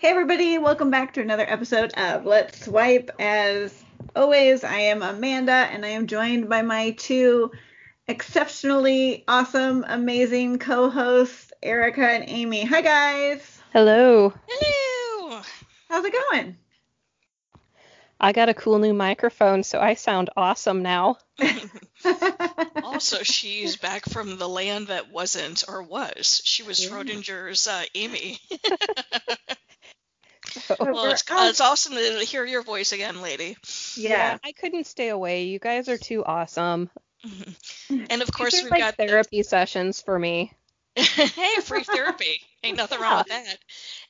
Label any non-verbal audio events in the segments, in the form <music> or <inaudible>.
Hey everybody, welcome back to another episode of Let's Swipe. As always, I am Amanda and I am joined by my two exceptionally awesome, amazing co-hosts, Erica and Amy. Hi guys. Hello. Hello. How's it going? I got a cool new microphone, so I sound awesome now. <laughs> Also, she's back from the land that wasn't or was. She was Yeah. Schrodinger's uh, Amy. <laughs> Oh, well, it's, For it's awesome to hear your voice again, lady. yeah. I couldn't stay away. You guys are too awesome. And of <laughs> course, we've like got therapy sessions for me. <laughs> hey, free therapy. Ain't nothing wrong with <laughs> that.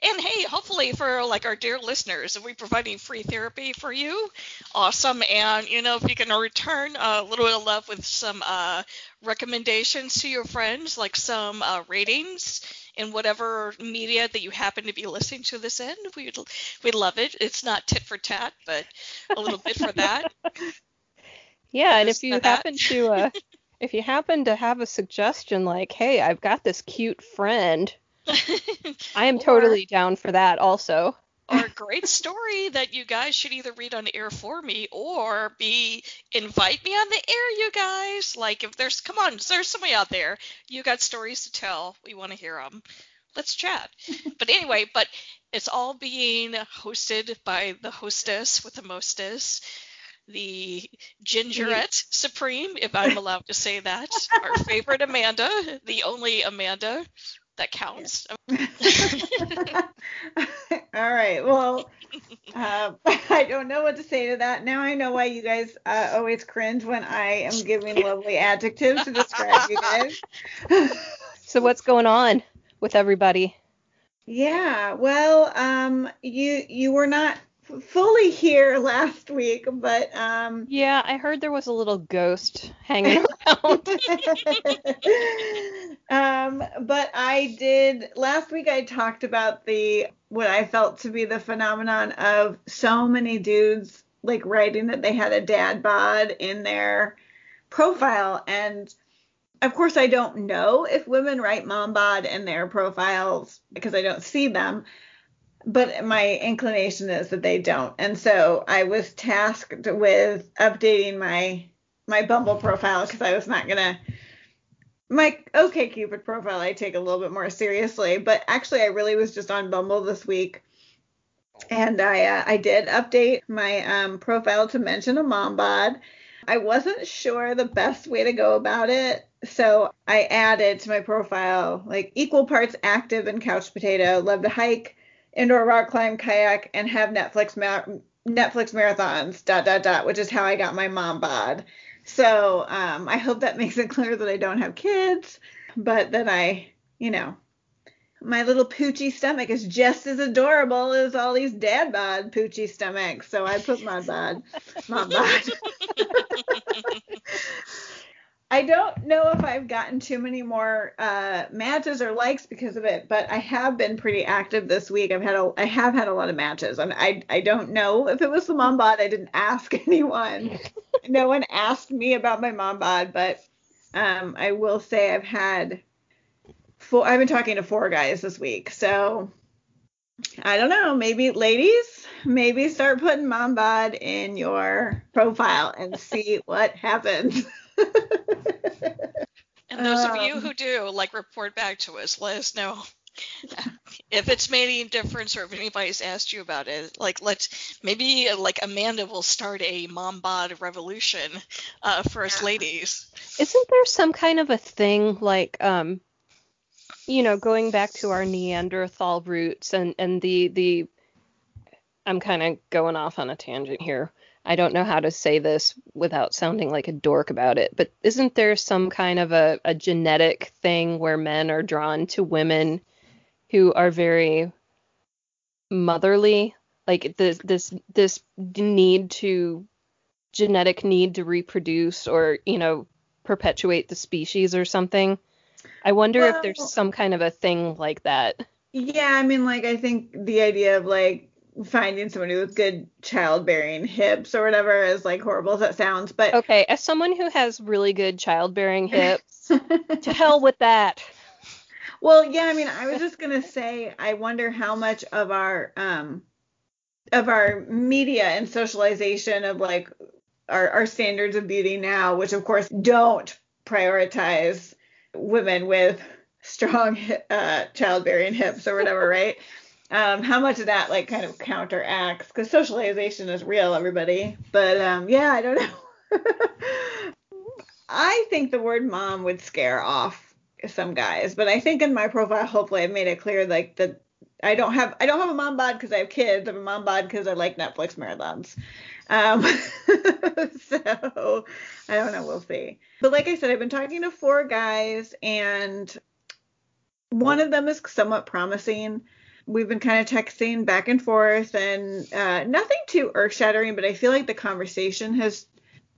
And hey, hopefully for like our dear listeners, if we providing free therapy for you, awesome. And you know, if you can return a little bit of love with some uh, recommendations to your friends, like some uh, ratings in whatever media that you happen to be listening to this in, we'd we'd love it. It's not tit for tat, but a little bit for that. <laughs> Yeah, and if you that. happen to uh <laughs> if you happen to have a suggestion like, "Hey, I've got this cute friend." <laughs> I am Or- totally down for that also. Or a great story that you guys should either read on air for me or be invite me on the air you guys. Like if there's come on there's somebody out there. You got stories to tell. We want to hear them let's chat. <laughs> But anyway but it's all being hosted by the hostess with the mostess the gingerette supreme if i'm allowed to say that. Our favorite amanda the only amanda that counts <laughs> <laughs> All right. Well, <laughs> uh, <laughs> I don't know what to say to that. Now I know why you guys uh, always cringe when I am giving lovely adjectives to describe you guys. <laughs> So what's going on with everybody? Yeah, well, um, you you were not fully here last week, but um, Yeah, I heard there was a little ghost hanging <laughs> around. um, but I did last week. I talked about the what I felt to be the phenomenon of so many dudes like writing that they had a dad bod in their profile, and of course I don't know if women write mom bod in their profiles because I don't see them. But my inclination is that they don't, and so I was tasked with updating my my Bumble profile because I was not gonna. My OK Cupid profile I take a little bit more seriously, but actually I really was just on Bumble this week, and I uh, I did update my um, profile to mention a mom bod. I wasn't sure the best way to go about it, so I added to my profile like equal parts active and couch potato, love to hike, indoor rock climb, kayak, and have Netflix ma- Netflix marathons. Dot dot dot, which is how I got my mom bod. So um, I hope that <laughs> makes it clear that I don't have kids, but that I, you know, my little poochy stomach is just as adorable as all these dad bod poochy stomachs. So I put mod bod, mom bod. <laughs> <laughs> I don't know if I've gotten too many more uh, matches or likes because of it, but I have been pretty active this week. I've had a, I have had a lot of matches, and I, I don't know if it was the mom bod. I didn't ask <laughs> anyone. no one asked me about my mom bod, but um, I will say I've had four. I've been talking to four guys this week, so I don't know. Maybe ladies, maybe start putting mom bod in your profile and see what happens. <laughs> <laughs> And those of you Um, who do, like, report back to us. Let us know <laughs> if it's made any difference or if anybody's asked you about it. Like, let's maybe like Amanda will start a mom bod revolution uh, for us Yeah. ladies. Isn't there some kind of a thing like um you know, going back to our Neanderthal roots and and the the I'm kind of going off on a tangent here. I don't know how to say this without sounding like a dork about it, but isn't there some kind of a, a genetic thing where men are drawn to women who are very motherly? Like this this this need to genetic need to reproduce or, you know, perpetuate the species or something. I wonder if there's some kind of a thing like that. Yeah, I mean, like, I think the idea of like finding somebody with good childbearing hips or whatever, as like horrible as that sounds, but Okay, as someone who has really good childbearing <laughs> hips, to hell with that. Well, yeah, I mean, I was just gonna say, I wonder how much of our um of our media and socialization of like our, our standards of beauty now, which of course don't prioritize women with strong <laughs> uh, childbearing hips or whatever, right? Um, how much of that like kind of counteracts because socialization is real, everybody. But um, yeah, I don't <laughs> know. I think the word mom would scare off some guys, but I think in my profile, hopefully, I've made it clear like that I don't have I don't have a mom bod because I have kids. I have a mom bod because I like Netflix marathons. Um, <laughs> so I don't know. We'll see. But like I said, I've been talking to four guys, and one of them is somewhat promising. We've been kind of texting back and forth, and uh, nothing too earth shattering. But I feel like the conversation has,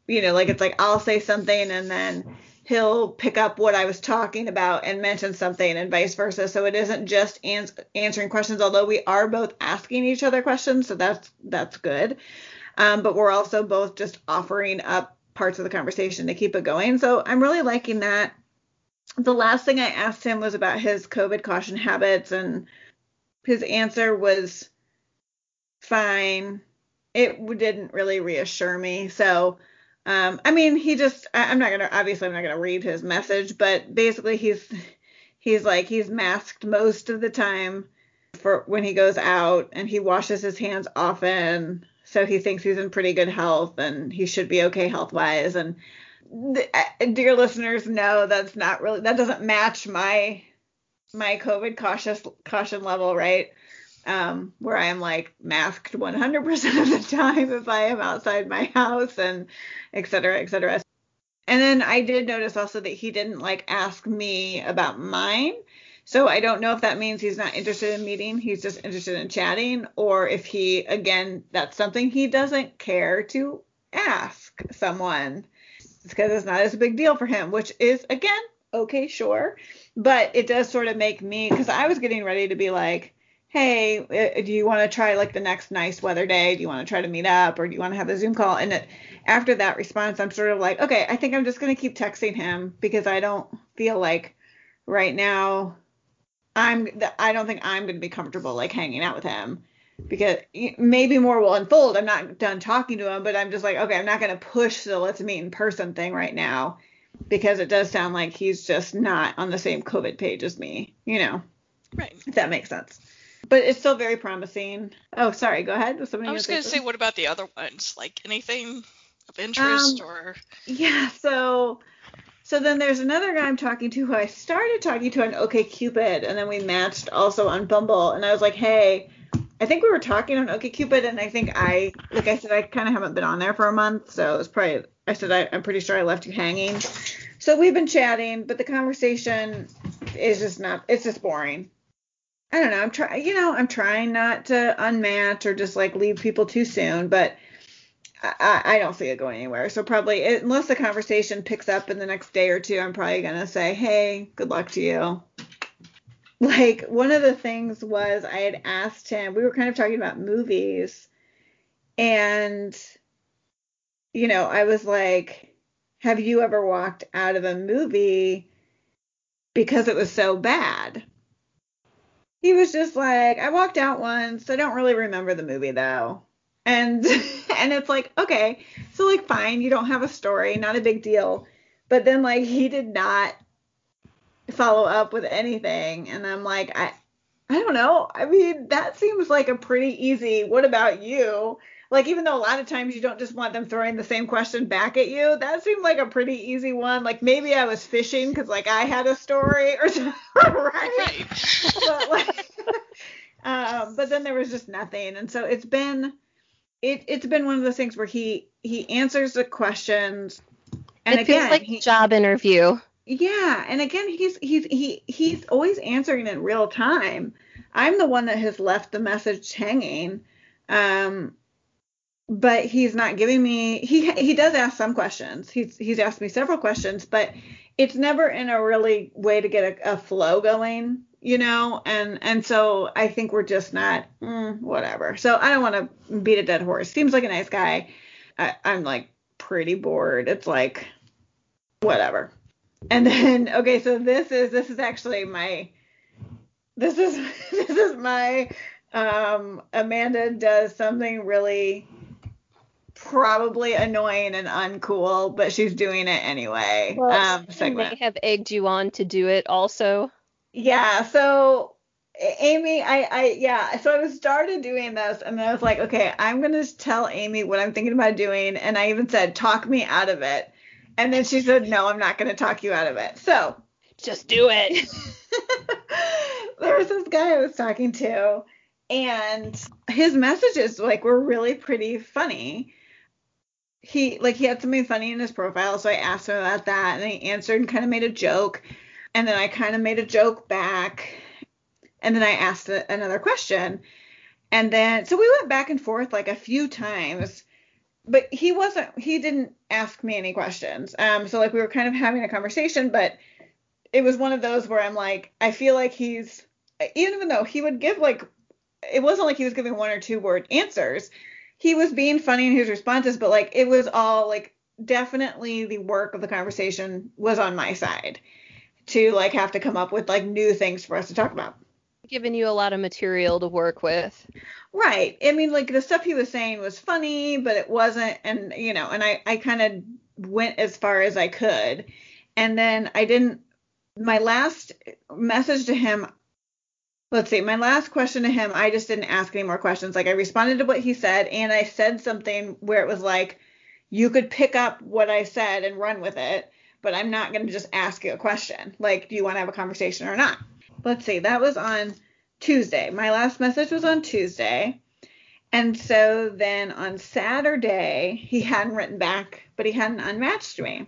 you know, like it's like I'll say something, and then he'll pick up what I was talking about and mention something and vice versa. So it isn't just ans- answering questions, although we are both asking each other questions, so that's that's good. Um, but we're also both just offering up parts of the conversation to keep it going. So I'm really liking that. The last thing I asked him was about his COVID caution habits, and his answer was fine. It didn't really reassure me. So um, I mean, he just I, am not gonna obviously I'm not gonna read his message, but basically he's he's like he's masked most of the time for when he goes out and he washes his hands often. So he thinks he's in pretty good health and he should be okay health wise. And uh, dear listeners know that's not really that doesn't match my my COVID cautious caution level, right? um, where I am like masked 100% of the time if I am outside my house and et cetera, et cetera. And then I did notice also that he didn't like ask me about mine. So I don't know if that means he's not interested in meeting, he's just interested in chatting, or if he, again, that's something he doesn't care to ask someone because it's not as a big deal for him, which is, again, okay, sure. But it does sort of make me, because I was getting ready to be like, hey, uh, do you want to try like the next nice weather day? Do you want to try to meet up or do you want to have a Zoom call? And it, after that response, I'm sort of like, okay, I think I'm just going to keep texting him because I don't feel like right now I'm, I don't think I'm going to be comfortable like hanging out with him because maybe more will unfold. I'm not done talking to him, but I'm just like, okay, I'm not going to push the let's meet in person thing right now because it does sound like he's just not on the same COVID page as me, you know? Right. If that makes sense but it's still very promising. Oh, sorry. Go ahead. Was I was going to say, what about the other ones? Like anything of interest um, or? Yeah. So, so then there's another guy I'm talking to who I started talking to on OkCupid, and then we matched also on Bumble, and I was like, hey. I think we were talking on OkCupid, and I think I, like I said, I kind of haven't been on there for a month, so it was probably. I said I, I'm pretty sure I left you hanging. So we've been chatting, but the conversation is just not. It's just boring. I don't know. I'm trying, you know, I'm trying not to unmatch or just like leave people too soon, but I, I don't see it going anywhere. So probably, unless the conversation picks up in the next day or two, I'm probably gonna say, hey, good luck to you. Like one of the things was I had asked him. We were kind of talking about movies, and you know, I was like, have you ever walked out of a movie because it was so bad? he was just like, I walked out once. I don't really remember the movie though. And <laughs> and it's like, okay, so like fine, you don't have a story, not a big deal. But then like he did not follow up with anything. And I'm like, I I don't know. I mean, that seems like a pretty easy, what about you? Like even though a lot of times you don't just want them throwing the same question back at you, that seemed like a pretty easy one. Like maybe I was fishing because like I had a story or <laughs> something, right? but like, <laughs> um, but then there was just nothing, and so it's been, it it's been one of those things where he he answers the questions, and it again, feels like he, job interview. Yeah, and again, he's he's he he's always answering in real time. I'm the one that has left the message hanging. Um, but he's not giving me he he does ask some questions. He's he's asked me several questions but it's never in a really way to get a, a flow going you know? And and so i think we're just not mm, whatever. So i don't want to beat a dead horse. Seems like a nice guy. I, i'm like pretty bored. It's like whatever. And then <laughs> okay so this is this is actually my this is <laughs> this is my um Amanda does something really probably annoying and uncool, but she's doing it anyway. Well, um they have egged you on to do it also. Yeah, so Amy, I, I, yeah, so I was started doing this, and then I was like, okay, I'm gonna tell Amy what I'm thinking about doing, and I even said, talk me out of it, and then she said, no, I'm not gonna talk you out of it. So Just do it. <laughs> <laughs> there was this guy I was talking to, and his messages like were really pretty funny. He like he had something funny in his profile, so I asked him about that, and he answered and kind of made a joke, and then I kind of made a joke back, and then I asked a, another question, and then so we went back and forth like a few times, but he wasn't he didn't ask me any questions. Um, so like we were kind of having a conversation, but it was one of those where I'm like, I feel like he's even though he would give like it wasn't like he was giving one or two word answers. He was being funny in his responses, but like it was all like definitely the work of the conversation was on my side to like have to come up with like new things for us to talk about. Giving you a lot of material to work with. Right. I mean, like the stuff he was saying was funny, but it wasn't. And, you know, and I, I kind of went as far as I could. And then I didn't, my last message to him, let's see, my last question to him, I just didn't ask any more questions. Like I responded to what he said, and I said something where it was like, you could pick up what I said and run with it, but I'm not going to just ask you a question. Like, do you want to have a conversation or not? Let's see, that was on Tuesday. My last message was on Tuesday. And so then on Saturday, he hadn't written back, but he hadn't unmatched me.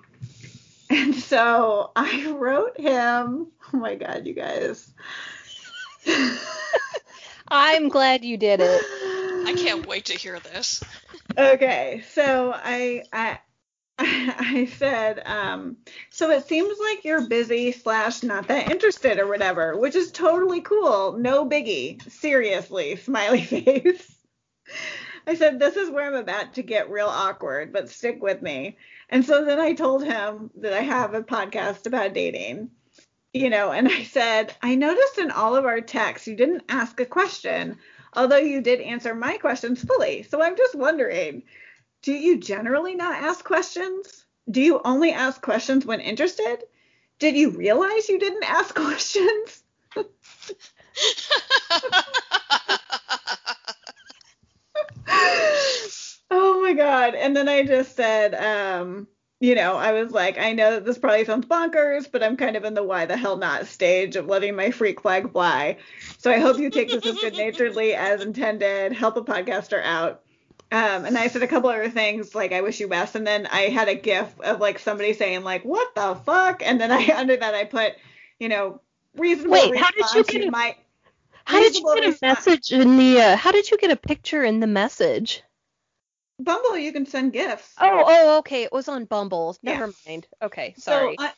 And so I <laughs> wrote him, oh my God, you guys. I'm glad you did it. I can't wait to hear this. okay, so I I <laughs> I said, um, so it seems like you're busy slash not that interested or whatever, which is totally cool. No biggie. Seriously, <laughs> smiley face. I said, this is where I'm about to get real awkward, but stick with me. And so then I told him that I have a podcast about dating, you know, and I said, I noticed in all of our texts you didn't ask a question, although you did answer my questions fully. So I'm just wondering, do you generally not ask questions? Do you only ask questions when interested? Did you realize you didn't ask <laughs> questions? <laughs> <laughs> oh my god. And then I just said, um, you know, I was like, I know that this probably sounds bonkers, but I'm kind of in the why the hell not stage of letting my freak flag fly. So I hope you take this as good naturedly <laughs> as intended. Help a podcaster out. Um, and I said a couple other things like I wish you best, and then I had a gif of like somebody saying like what the fuck, and then I <laughs> under that I put, you know, reasonable Wait, how did you get a- might How did you get a response. message in the? Uh, how did you get a picture in the message? Bumble, you can send gifts. Oh, oh, okay. It was on Bumble. Yeah. Never mind. Okay, sorry. So uh,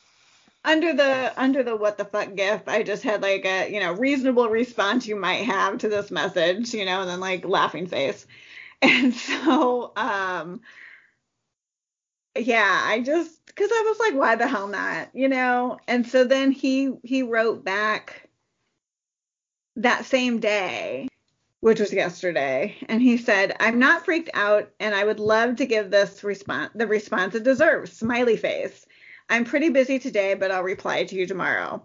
under the under the what the fuck gif, I just had like a you know reasonable response you might have to this message, you know, and then like laughing face. <laughs> And so um yeah, I just because I was like, why the hell not, you know? And so then he he wrote back that same day, which was yesterday, and he said, I'm not freaked out, and I would love to give this response the response it deserves. Smiley face. I'm pretty busy today, but I'll reply to you tomorrow.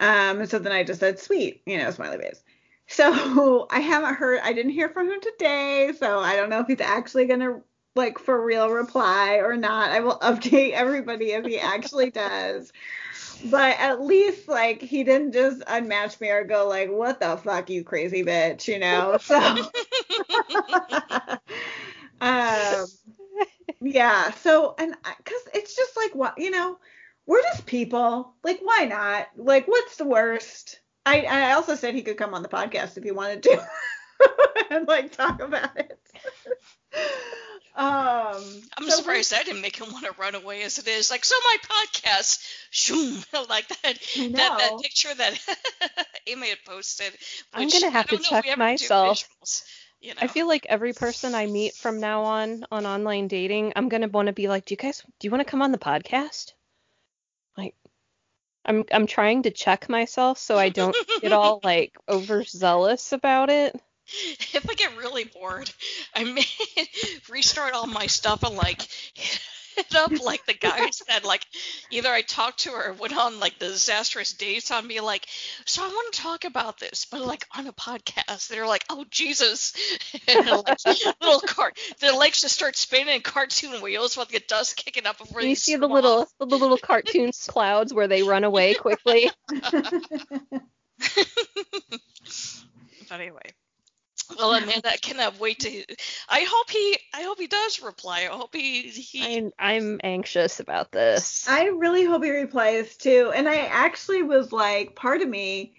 Um, so then I just said, sweet, you know, smiley face. So <laughs> I haven't heard, I didn't hear from him today, so I don't know if he's actually gonna like for real reply or not. I will <laughs> update everybody if he actually does. But at least like he didn't just unmatch me or go like, what the fuck, you crazy bitch, you know? <laughs> So <laughs> um yeah so and because it's just like what you know we're just people. Like why not? Like what's the worst? I i also said he could come on the podcast if he wanted to <laughs> and like talk about it um I'm so surprised I didn't make him want to run away as it is. Like, so my podcast, shoom, <laughs> like that, that, that picture that <laughs> Amy had posted. I'm gonna have to don't know if check myself. visuals, you know. I feel like every person I meet from now on on online dating, I'm gonna want to be like, do you guys, do you want to come on the podcast? Like, I'm I'm trying to check myself so I don't get all <laughs> like overzealous about it. If I get really bored, I may <laughs> restart all my stuff and like hit up like the guy said, like either I talked to her or went on like the disastrous dates on me, like, so I want to talk about this, but like on a podcast. They're like, oh Jesus, <laughs> and like, little cart, their legs just start spinning cartoon wheels with the dust kicking up before You see the little off. the little cartoon <laughs> clouds where they run away quickly. But anyway. Well, Amanda, I cannot wait to. I hope he. I hope he does reply. I hope he. he I'm I'm anxious about this. I really hope he replies too. And I actually was like, part of me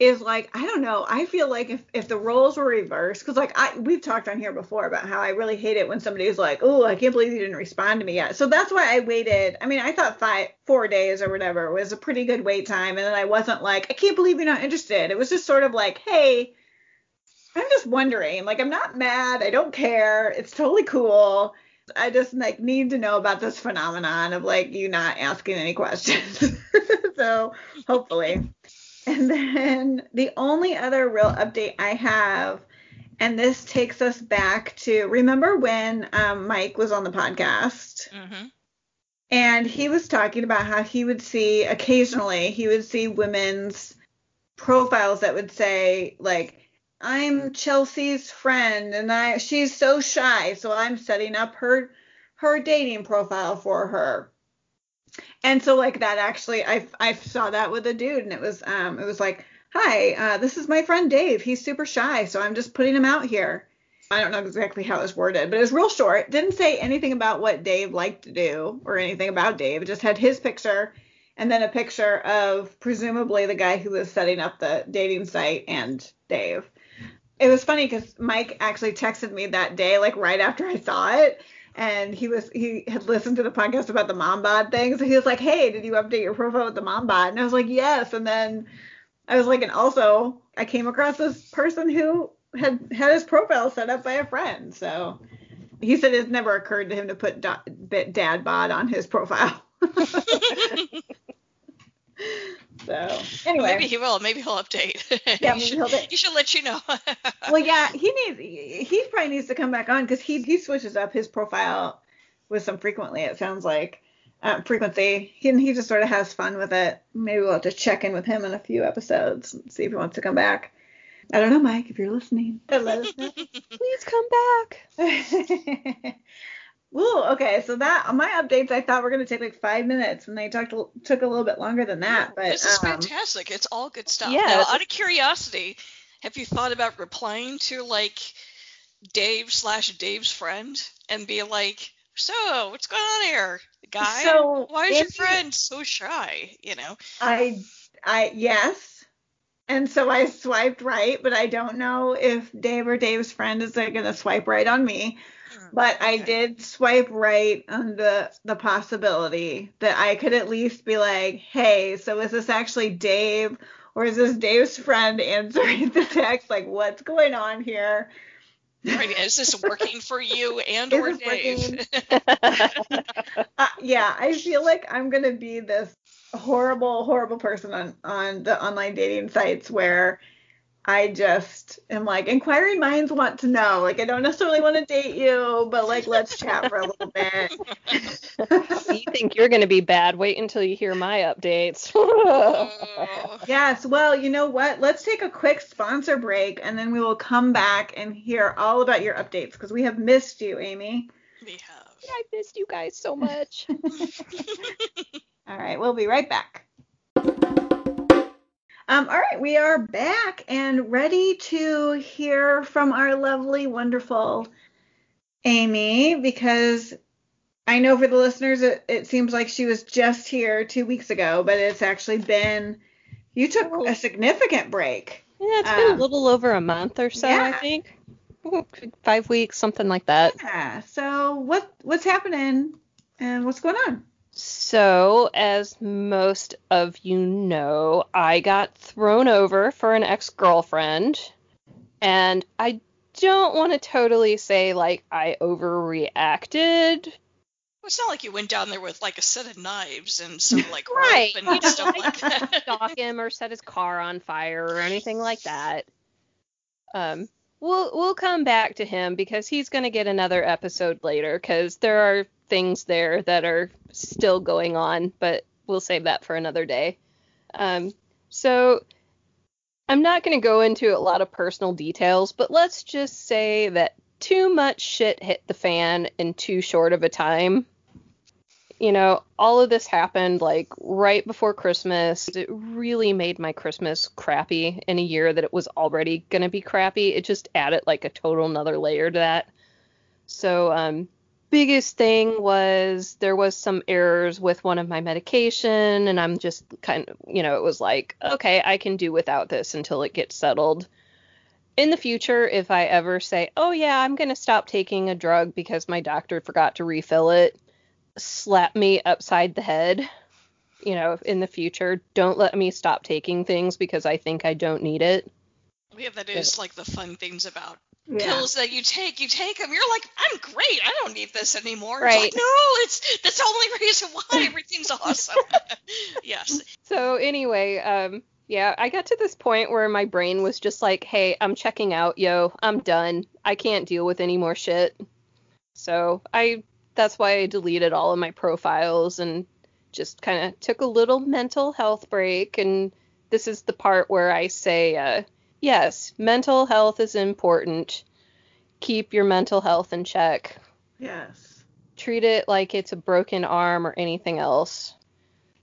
is like, I don't know. I feel like if, if the roles were reversed, because like I we've talked on here before about how I really hate it when somebody is like, oh, I can't believe you didn't respond to me yet. So that's why I waited. I mean, I thought five, four days or whatever was a pretty good wait time, and then I wasn't like, I can't believe you're not interested. It was just sort of like, hey. I'm just wondering. Like, I'm not mad. I don't care. It's totally cool. I just like need to know about this phenomenon of like you not asking any questions. <laughs> so hopefully. And then the only other real update I have, and this takes us back to remember when um, Mike was on the podcast Mhm. and he was talking about how he would see occasionally he would see women's profiles that would say like I'm Chelsea's friend and I she's so shy so I'm setting up her her dating profile for her. And so like that actually I I saw that with a dude and it was um it was like hi uh, this is my friend Dave he's super shy so I'm just putting him out here. I don't know exactly how it was worded, but it was real short. Didn't say anything about what Dave liked to do or anything about Dave. It just had his picture and then a picture of presumably the guy who was setting up the dating site and Dave. It was funny because Mike actually texted me that day, like right after I saw it, and he was he had listened to the podcast about the mom bod thing, so he was like, "Hey, did you update your profile with the mom bod?" And I was like, "Yes." And then I was like, and also I came across this person who had had his profile set up by a friend, so he said it's never occurred to him to put da- bit dad bod on his profile. <laughs> <laughs> so anyway, Maybe he will. Maybe he'll update. Yeah, <laughs> he, maybe should, he'll update. he should let you know. <laughs> well, yeah, he needs he probably needs to come back on because he he switches up his profile with some frequently. It sounds like um, frequency. He he just sort of has fun with it. Maybe we'll have to check in with him in a few episodes and see if he wants to come back. I don't know, Mike, if you're listening. Let us know. Please come back. <laughs> Woo, okay, so that on my updates I thought were gonna take like five minutes and they talked took a little bit longer than that. But this is um, fantastic. It's all good stuff. Yeah, Now, out of curiosity, have you thought about replying to like Dave slash Dave's friend and be like, "So, what's going on here, guy? So, Why is your friend so shy?" You know. I I yes. And so I swiped right, but I don't know if Dave or Dave's friend is like gonna swipe right on me. But I did swipe right on the the possibility that I could at least be like, hey, so is this actually Dave or is this Dave's friend answering <laughs> the text? Like, what's going on here? Right, is this working for you and <laughs> or Dave? <laughs> Uh, yeah, I feel like I'm gonna be this horrible, horrible person on on the online dating sites where I just am like inquiring minds want to know. Like I don't necessarily want to date you, but like let's chat for a little bit. you think you're going to be bad? Wait until you hear my updates. <laughs> Yes, well, you know what? Let's take a quick sponsor break and then we will come back and hear all about your updates because we have missed you, Amy. we have. I missed you guys so much. <laughs> All right, we'll be right back. Um, all right, we are back and ready to hear from our lovely, wonderful Amy because I know for the listeners it, it seems like she was just here two weeks ago, but it's actually been you took a significant break. Yeah, it's been Um, a little over a month or so, I think. Five weeks, something like that. Yeah. So what what's happening and what's going on? So, as most of you know, I got thrown over for an ex girlfriend, and I don't want to totally say like I overreacted, Well, it's not like you went down there with like a set of knives and some <laughs> like Right. rope You and know, stuff like that. <laughs> stalk him or set his car on fire or anything like that. Um, we'll we'll come back to him because he's going to get another episode later because there are things there that are still going on, but we'll save that for another day. Um, so I'm not going to go into a lot of personal details, but let's just say that too much shit hit the fan in too short of a time you know, all of this happened like right before Christmas. It really made my Christmas crappy in a year that it was already going to be crappy. It just added like a total another layer to that. So, um, biggest thing was there was some errors with one of my medication and I'm just kind of, you know, it was like, okay, I can do without this until it gets settled. In the future, if I ever say, oh yeah, I'm going to stop taking a drug because my doctor forgot to refill it, slap me upside the head you know in the future don't let me stop taking things because i think i don't need it Yeah, that is like the fun things about Yeah. pills that you take. You take them, you're like, I'm great. I don't need this anymore. It's like, no, it's that's the only reason why <laughs> everything's awesome. <laughs> yes. so anyway um yeah i got to this point where my brain was just like hey i'm checking out yo i'm done i can't deal with any more shit so i that's why i deleted all of my profiles and just kind of took a little mental health break and this is the part where i say uh yes mental health is important keep your mental health in check Yes. treat it like it's a broken arm or anything else.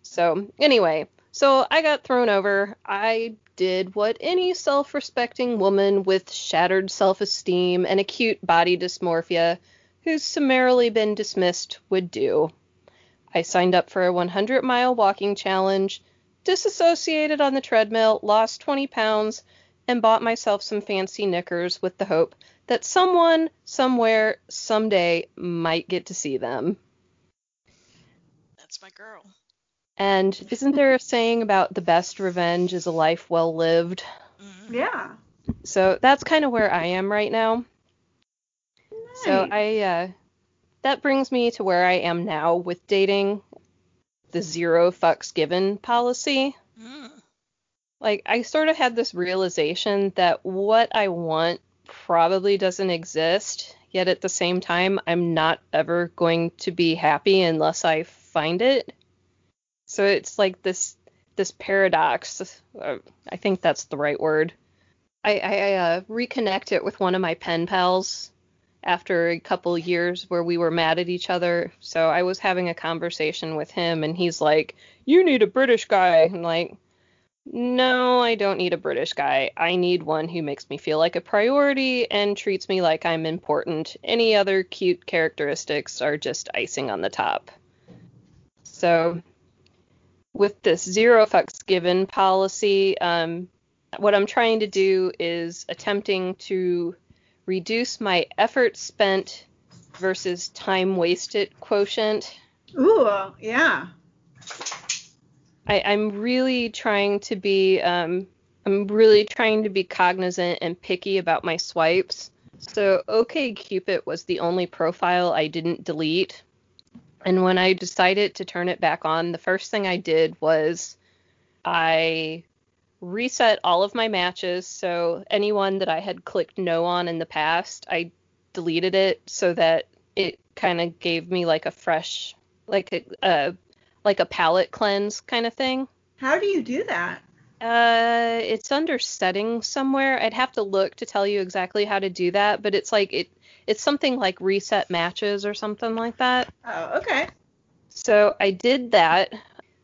So, anyway, so I got thrown over. I did what any self respecting woman with shattered self esteem and acute body dysmorphia who's summarily been dismissed would do. I signed up for a 100 mile walking challenge, disassociated on the treadmill, lost 20 pounds, and bought myself some fancy knickers with the hope that someone, somewhere, someday might get to see them. That's my girl. And isn't there a saying about the best revenge is a life well lived? Mhm. Yeah. So that's kind of where I am right now. Nice. So I uh, that brings me to where I am now with dating the zero fucks given policy. Mm. Like I sort of had this realization that what I want probably doesn't exist, yet at the same time I'm not ever going to be happy unless I find it. So it's like this this paradox. Uh, I think that's the right word. I, I, uh, reconnect it with one of my pen pals after a couple years where we were mad at each other. So I was having a conversation with him, and he's like, "You need a British guy." I'm like, "No, I don't need a British guy. I need one who makes me feel like a priority and treats me like I'm important. Any other cute characteristics are just icing on the top." So with this zero fucks given policy, um, what I'm trying to do is attempting to reduce my effort spent versus time wasted quotient. Ooh, yeah. I, I'm really trying to be um, I'm really trying to be cognizant and picky about my swipes. So OK Cupid was the only profile I didn't delete. And when I decided to turn it back on, the first thing I did was I reset all of my matches. So anyone that I had clicked no on in the past, I deleted it so that it kind of gave me like a fresh, like a, uh, like a palette cleanse kind of thing. How do you do that? Uh, it's under settings somewhere. I'd have to look to tell you exactly how to do that, but it's like it it's something like reset matches or something like that. Oh, okay. So I did that.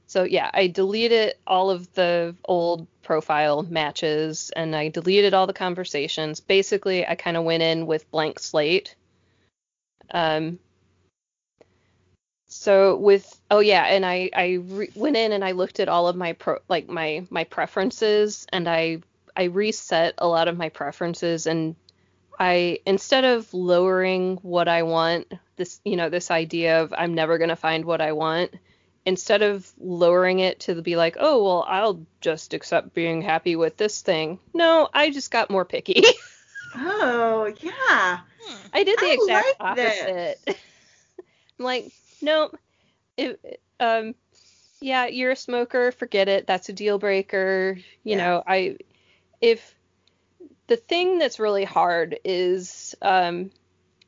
So yeah, I deleted all of the old profile matches and I deleted all the conversations. Basically, I kind of went in with blank slate. Um so with oh yeah, and I I re- went in and I looked at all of my pro like my my preferences and I I reset a lot of my preferences and I instead of lowering what I want, this you know this idea of I'm never gonna find what I want, instead of lowering it to be like oh well I'll just accept being happy with this thing. No, I just got more picky. <laughs> Oh, yeah. Hmm. I did the I exact like this. opposite. <laughs> I'm like, no, it, um, yeah, you're a smoker. Forget it. That's a deal breaker. You Yeah. know, I if the thing that's really hard is um,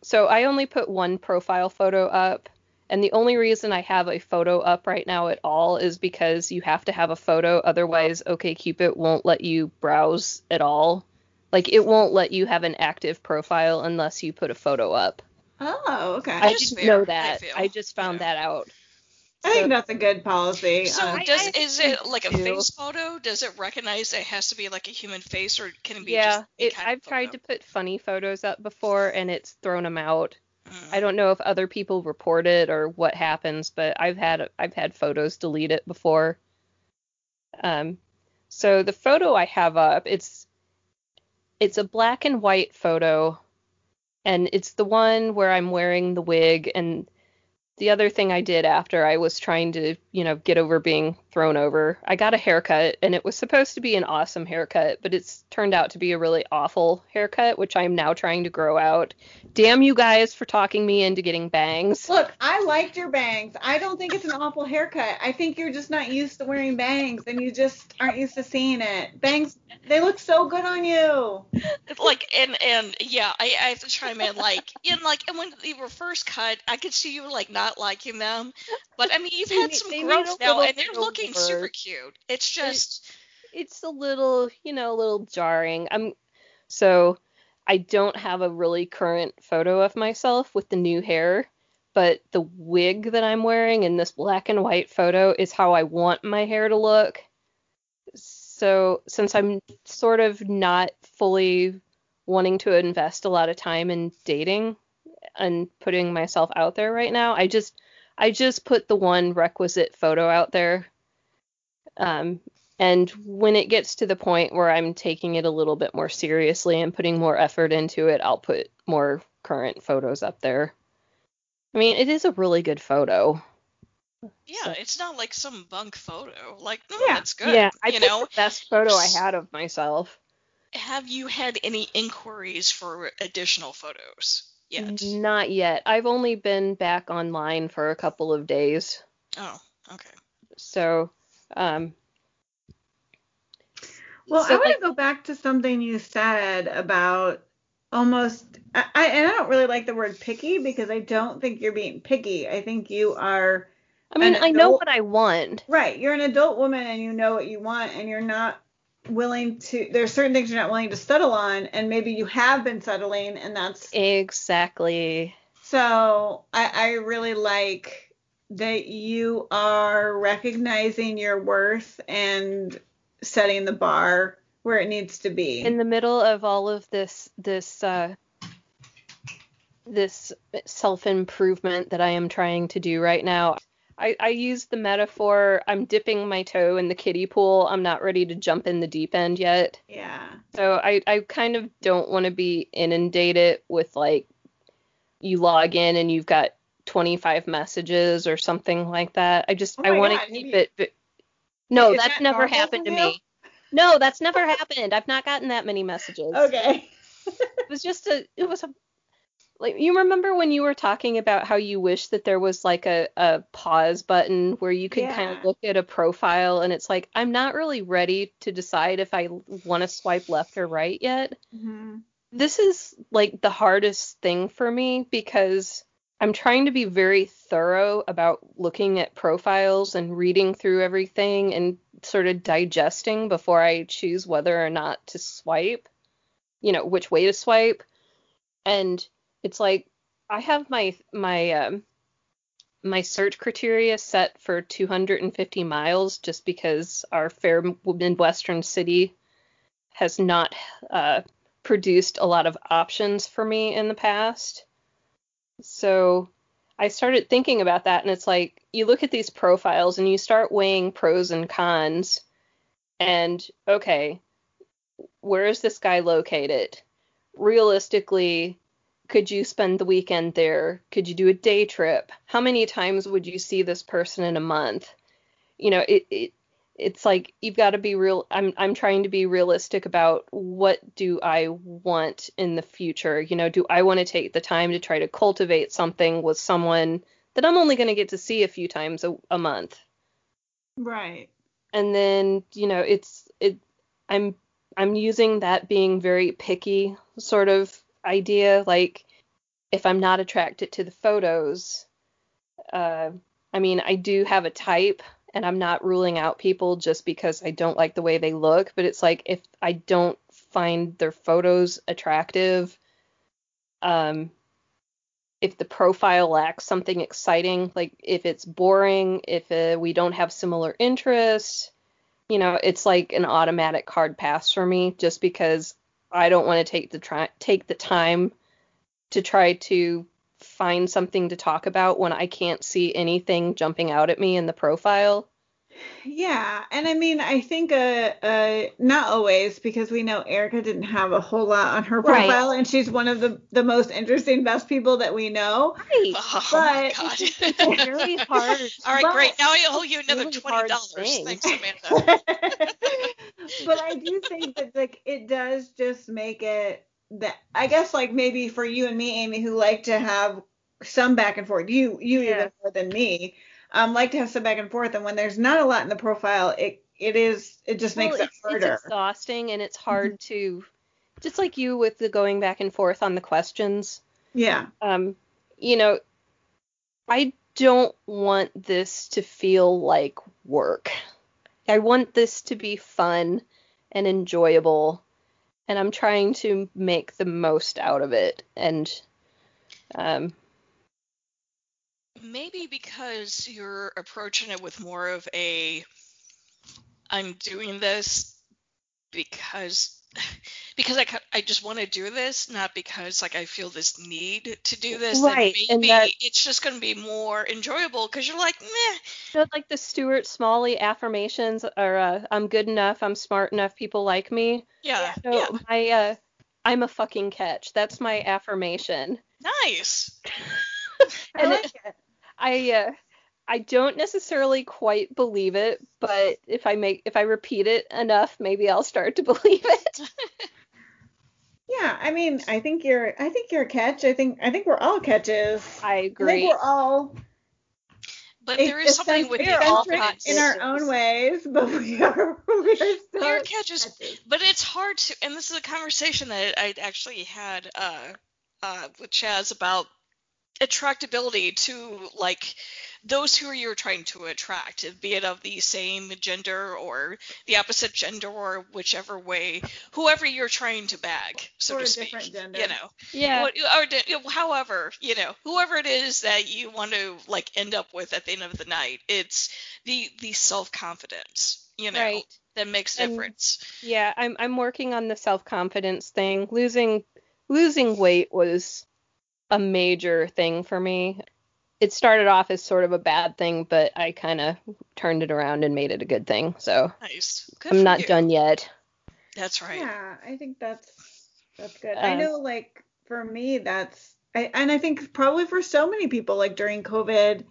so I only put one profile photo up. And the only reason I have a photo up right now at all is because you have to have a photo, otherwise OkCupid won't let you browse at all. Like it won't let you have an active profile unless you put a photo up. Oh, okay. I just didn't know that. feel. I, just found Yeah. that out. I think that's a good policy. So I- does I is it like a too. face photo? Does it recognize it has to be like a human face, or can it be Yeah, just any it, kind I've of tried photo? to put funny photos up before and it's thrown them out. Mm. I don't know if other people report it or what happens, but I've had I've had photos delete it before. Um, so the photo I have up, it's it's a black and white photo, and it's the one where I'm wearing the wig. And the other thing I did after I was trying to, you know, get over being thrown over, I got a haircut, and it was supposed to be an awesome haircut, but it's turned out to be a really awful haircut, which I'm now trying to grow out. Damn you guys for talking me into getting bangs. Look, I liked your bangs. I don't think it's an awful haircut. I think you're just not used to wearing bangs and you just aren't used to seeing it. Bangs, they look so good on you. like and and yeah, I, I have to chime in like in like and when they were first cut, I could see you like not liking them, but I mean you've had some they need now and they're looking super cute. It's just it's a little, you know, a little jarring. I'm so I don't have a really current photo of myself with the new hair, but the wig that I'm wearing in this black and white photo is how I want my hair to look. So since I'm sort of not fully wanting to invest a lot of time in dating and putting myself out there right now, I just I just put the one requisite photo out there. Um, and when it gets to the point where I'm taking it a little bit more seriously and putting more effort into it, I'll put more current photos up there. I mean, it is a really good photo. yeah, So- it's not like some bunk photo. Like no, Yeah. that's good. Yeah, I you know, the best photo I had of myself. have you had any inquiries for additional photos yet? Not yet. I've only been back online for a couple of days. Oh, okay. So, um, Well, So, I want like- to go back to something you said about almost. I, I and I don't really like the word picky because I don't think you're being picky. I think you are I mean, An I know what I want. right. You're an adult woman and you know what you want, and you're not willing to. There's certain things you're not willing to settle on, and maybe you have been settling, and that's Exactly. So I, I really like that you are recognizing your worth and setting the bar where it needs to be. in the middle of all of this this uh this self-improvement that I am trying to do right now. I, I use the metaphor I'm dipping my toe in the kiddie pool. I'm not ready to jump in the deep end yet. yeah. So I, I kind of don't want to be inundated with like you log in and you've got 25 messages or something like that. I just Oh I want to keep it. But, no, that's that never happened to you? me. No, that's never happened. I've not gotten that many messages. Okay. It was just a. It was a. Like you remember when you were talking about how you wish that there was like a, a pause button where you could kind of look at a profile and it's like I'm not really ready to decide if I want to swipe left or right yet. Mhm. This is like the hardest thing for me because I'm trying to be very thorough about looking at profiles and reading through everything and sort of digesting before I choose whether or not to swipe, you know, which way to swipe. And it's like I have my my um my search criteria set for 250 miles just because our fair midwestern city has not uh, produced a lot of options for me in the past. So I started thinking about that, and it's like you look at these profiles and you start weighing pros and cons. And okay, where is this guy located? Realistically, could you spend the weekend there? Could you do a day trip? How many times would you see this person in a month? You know, it, it it's like you've got to be real I'm I'm trying to be realistic about what do I want in the future. You know, do I want to take the time to try to cultivate something with someone that I'm only going to get to see a few times a, a month. Right. And then, you know, it's it I'm I'm using that being very picky sort of idea like if I'm not attracted to the photos uh I mean, I do have a type and I'm not ruling out people just because I don't like the way they look, but it's like if I don't find their photos attractive, um, if the profile lacks something exciting, like if it's boring, if uh, we don't have similar interests, you know, it's like an automatic hard pass for me just because I don't want to take the try- take the time to try to find something to talk about when I can't see anything jumping out at me in the profile. Yeah, and I mean, I think uh, uh, not always because we know Erica didn't have a whole lot on her Right. profile, and she's one of the the most interesting, best people that we know. Right. Oh my But- god. It's a very <laughs> hard. All right, But- great. Now I owe you another Really twenty dollars. Thanks, Amanda. <laughs> but I do think that like it does just make it that I guess like maybe for you and me, Amy, who like to have some back and forth, you you Yeah. even more than me, um, like to have some back and forth, and when there's not a lot in the profile, it it is it just makes it harder. Mm-hmm. it's exhausting and it's hard to just like you with the going back and forth on the questions. yeah. Um, you know, I don't want this to feel like work. I want this to be fun and enjoyable, and I'm trying to make the most out of it. And um, Maybe because you're approaching it with more of a I'm doing this because because I, I just want to do this, not because like I feel this need to do this. Right, and maybe that- it's just going to be more enjoyable because you're like, meh. like the Stuart Smalley affirmations are uh, I'm good enough, I'm smart enough, people like me. Yeah, So yeah, my uh, I'm a fucking catch. That's my affirmation. nice. <laughs> I And like it- it. I uh, I don't necessarily quite believe it, but if I make if I repeat it enough, maybe I'll start to <laughs> believe it. Yeah, I mean, I think you're I think you're a catch. I think I think we're all catches. I I think agree. we're all But there is something with eccentric your all confidence. in our own ways, but we <laughs> are we are still Your catches catches. But it's hard to, and this is a conversation that I actually had uh, uh, with Chaz about attractability to like those who you're trying to attract, be it of the same gender or the opposite gender or whichever way, whoever you're trying to bag, so Or to a speak. different gender. You know, yeah. what, or di- however, you know, whoever it is that you want to like end up with at the end of the night, it's the the self confidence, you know, Right. that makes a And- difference. Yeah, I'm I'm working on the self-confidence thing. Losing losing weight was a major thing for me. It started off as sort of a bad thing, but I kind of turned it around and made it a good thing. So Nice. Good I'm not you. done yet. That's right. Yeah, I think that's that's good. I Uh, know, like for me, that's I, and I think probably for so many people, like during COVID,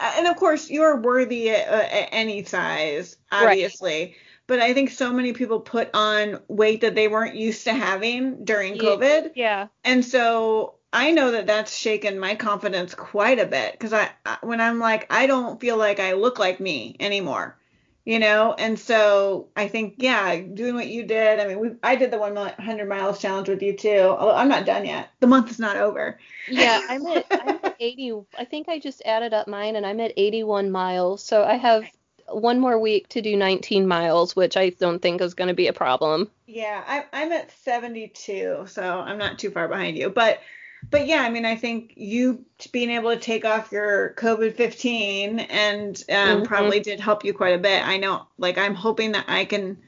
and of course you're worthy at, uh, at any size, obviously. Right. obviously. But I think so many people put on weight that they weren't used to having during Ye- COVID. Yeah. And so I know that that's shaken my confidence quite a bit because I, when I'm like I don't feel like I look like me anymore, you know. And so I think yeah, doing what you did. I mean, we I did the 100 miles challenge with you too. Although I'm not done yet. The month is not over. Yeah, I'm at I'm at 80. I think I just added up mine and I'm at 81 miles. So I have one more week to do 19 miles, which I don't think is going to be a problem. Yeah, I, I'm at 72, so I'm not too far behind you. But, but yeah, I mean, I think you being able to take off your COVID 15 and um, Mhm. probably did help you quite a bit. I know, like, I'm hoping that I can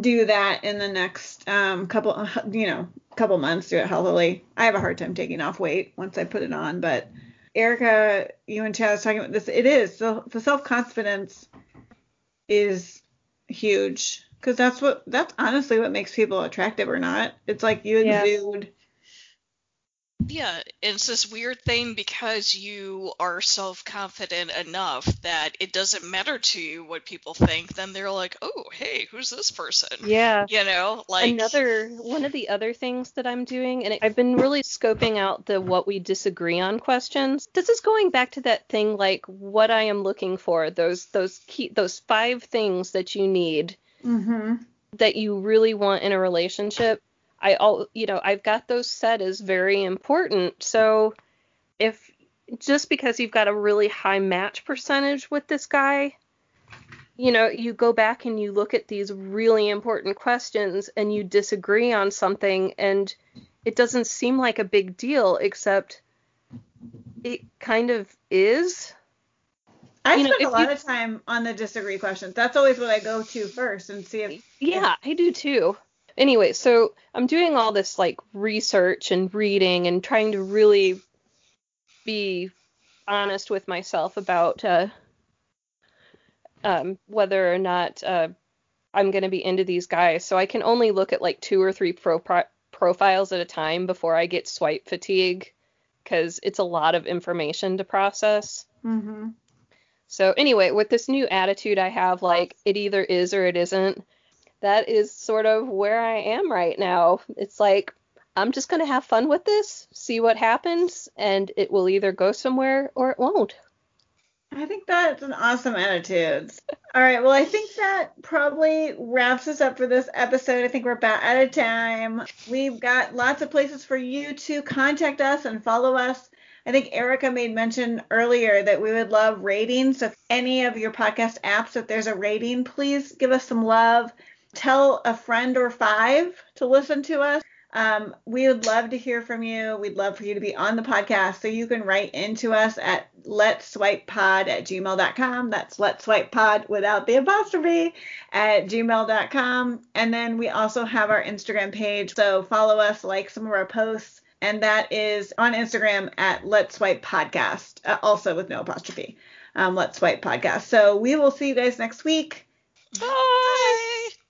do that in the next um, couple, you know, couple months. Do it healthily. I have a hard time taking off weight once I put it on, but. Erica, you and Chad was talking about this. It is the, the self confidence is huge because that's what that's honestly what makes people attractive or not. It's like you Yeah. exude. The Yeah, it's this weird thing because you are self confident enough that it doesn't matter to you what people think, then they're like, oh, hey, who's this person? Yeah. You know, like. Another one of the other things that I'm doing, and I've been really scoping out the what we disagree on questions. This is going back to that thing like what I am looking for, those those key those five things that you need Mm-hmm. that you really want in a relationship. I all you know, I've got those set as very important. So if just because you've got a really high match percentage with this guy, you know, you go back and you look at these really important questions and you disagree on something and it doesn't seem like a big deal except it kind of is. I You know, spend a lot you- of time on the disagree questions. That's always what I go to first and see if Yeah, I do too. Anyway, so I'm doing all this like research and reading and trying to really be honest with myself about uh, um, whether or not uh, I'm going to be into these guys. So I can only look at like two or three pro- profiles at a time before I get swipe fatigue because it's a lot of information to process. Mm-hmm. So anyway, with this new attitude I have, like it either is or it isn't, that is sort of where I am right now. It's like I'm just gonna have fun with this, see what happens, and it will either go somewhere or it won't. I think that's an awesome attitude. All right, well, I think that probably wraps us up for this episode. I think we're about out of time. We've got lots of places for you to contact us and follow us. I think Erica made mention earlier that we would love ratings. So if any of your podcast apps, if there's a rating, please give us some love. Tell a friend or five to listen to us. Um, we would love to hear from you. We'd love for you to be on the podcast. So you can write into us at let's swipe pod at gmail.com. That's let's swipe pod without the apostrophe at gmail.com. And then we also have our Instagram page. So follow us, like some of our posts. And that is on Instagram at let's swipe podcast, uh, also with no apostrophe. Um, let's swipe podcast. So we will see you guys next week. Bye.